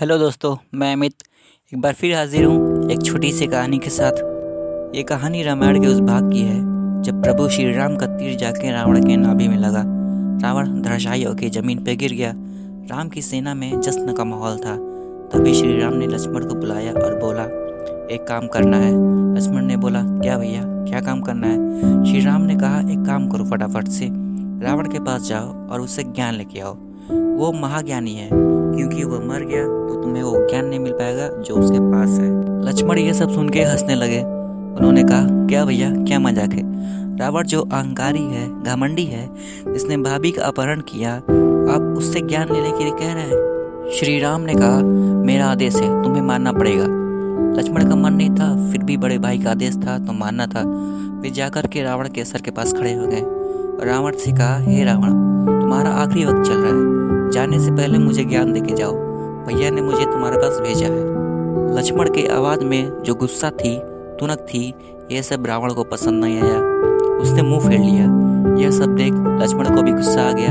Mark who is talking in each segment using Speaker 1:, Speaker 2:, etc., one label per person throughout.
Speaker 1: Hello दोस्तों, मैं अमित। एक बार फिर हाजिर हूँ एक छोटी सी कहानी के साथ। ये कहानी रामायण के उस भाग की है, जब प्रभु श्री राम का तीर जाके रावण के नाभि में लगा। रावण धराशायी होकर ज़मीन पर गिर गया। राम की सेना में जश्न का माहौल था। तभी श्री राम ने लक्ष्मण को बुलाया और बोला, एक काम करना है। लक्ष्मण ने बोला, क्या भैया, क्या काम करना है? श्री राम ने कहा, एक काम करो फटाफट से। रावण के पास जाओ और उससे ज्ञान लेके आओ। वो महाज्ञानी है। क्योंकि वह मर गया तो तुम्हें वो ज्ञान नहीं मिल पाएगा जो उसके पास है। लक्ष्मण ये सब सुन के हंसने लगे। उन्होंने कहा, क्या भैया, क्या मज़ाक है? रावण जो अहंकारी है, घमंडी है, जिसने भाभी का अपहरण किया, आप उससे ज्ञान लेने के लिए कह रहे हैं? श्री राम ने कहा, मेरा आदेश है, तुम्हें मानना पड़ेगा। लक्ष्मण का मन नहीं था, फिर भी बड़े भाई का आदेश था तो मानना था। वे जाकर के रावण के सर के पास खड़े हो गए। रावण से कहा, हे रावण, तुम्हारा आखिरी वक्त चल रहा है। जाने से पहले मुझे ज्ञान देके जाओ। भैया ने मुझे तुम्हारे पास भेजा है। लक्ष्मण के आवाज़ में जो गुस्सा थी, तुनक थी, यह सब रावण को पसंद नहीं आया। उसने मुँह फेर लिया। यह सब देख लक्ष्मण को भी गुस्सा आ गया।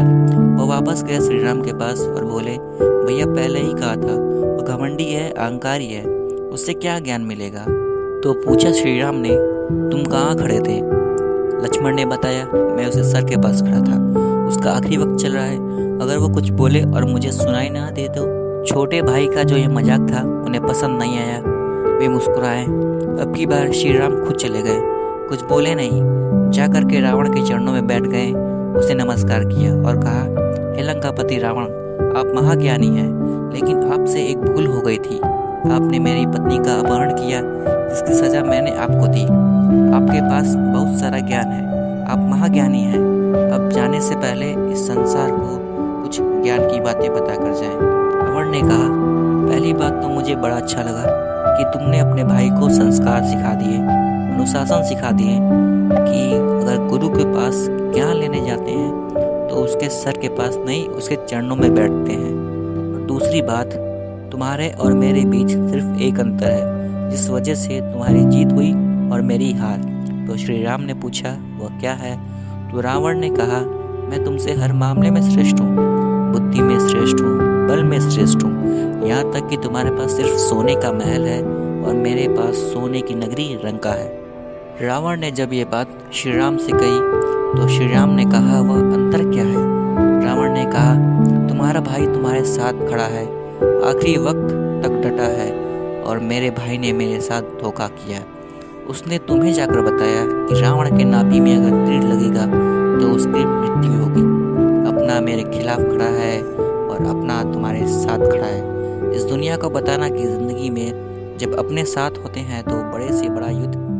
Speaker 1: वो वापस गए श्री राम के पास और बोले, भैया, पहले ही कहा था वो घमंडी है, अहंकारी है, उससे क्या ज्ञान मिलेगा? तो पूछा श्री राम ने, तुम कहाँ खड़े थे? लक्ष्मण ने बताया, मैं उसे सर के पास खड़ा था। उसका आखिरी वक्त चल रहा है अगर वो कुछ बोले और मुझे सुनाई ना दे तो छोटे भाई का जो ये मज़ाक था, उन्हें पसंद नहीं आया। वे मुस्कुराए। अब की बार श्री राम खुद चले गए। कुछ बोले नहीं। जा के रावण के चरणों में बैठ गए। उसे नमस्कार किया और कहा, हे लंकापति रावण, आप महाज्ञानी हैं, लेकिन आपसे एक भूल हो गई थी। आपने मेरी पत्नी का अपहरण किया, जिसकी सजा मैंने आपको दी। आपके पास बहुत सारा ज्ञान है। आप महाज्ञानी हैं। अब जाने से पहले इस संसार को ज्ञान की बातें बता कर जाए। रावण ने कहा, पहली बात तो मुझे बड़ा अच्छा लगा कि तुमने अपने भाई को संस्कार सिखा दिए, अनुशासन सिखा दिए कि अगर गुरु के पास ज्ञान लेने जाते हैं तो उसके सर के पास नहीं, उसके चरणों में बैठते हैं। और दूसरी बात, तुम्हारे और मेरे बीच सिर्फ़ एक अंतर है, जिस वजह से तुम्हारी जीत हुई और मेरी हार। तो श्री राम ने पूछा, वह क्या है? तो रावण ने कहा, मैं तुमसे हर मामले में श्रेष्ठ हूँ। बुद्धि में श्रेष्ठ हूँ, बल में श्रेष्ठ हूँ। यहाँ तक कि तुम्हारे पास सिर्फ़ सोने का महल है और मेरे पास सोने की नगरी रंका है। रावण ने जब ये बात श्री राम से कही तो श्री राम ने कहा, वह अंतर क्या है? रावण ने कहा, तुम्हारा भाई तुम्हारे साथ खड़ा है, आखिरी वक्त तक डटा है और मेरे भाई ने मेरे साथ धोखा किया उसने तुम्हें जाकर बताया कि रावण के नाभि में अगर तीर लगेगा तो उसकी मृत्यु होगी। मेरे खिलाफ खड़ा है और अपना तुम्हारे साथ खड़ा है। इस दुनिया को बताना कि ज़िंदगी में जब अपने साथ होते हैं तो बड़े से बड़ा युद्ध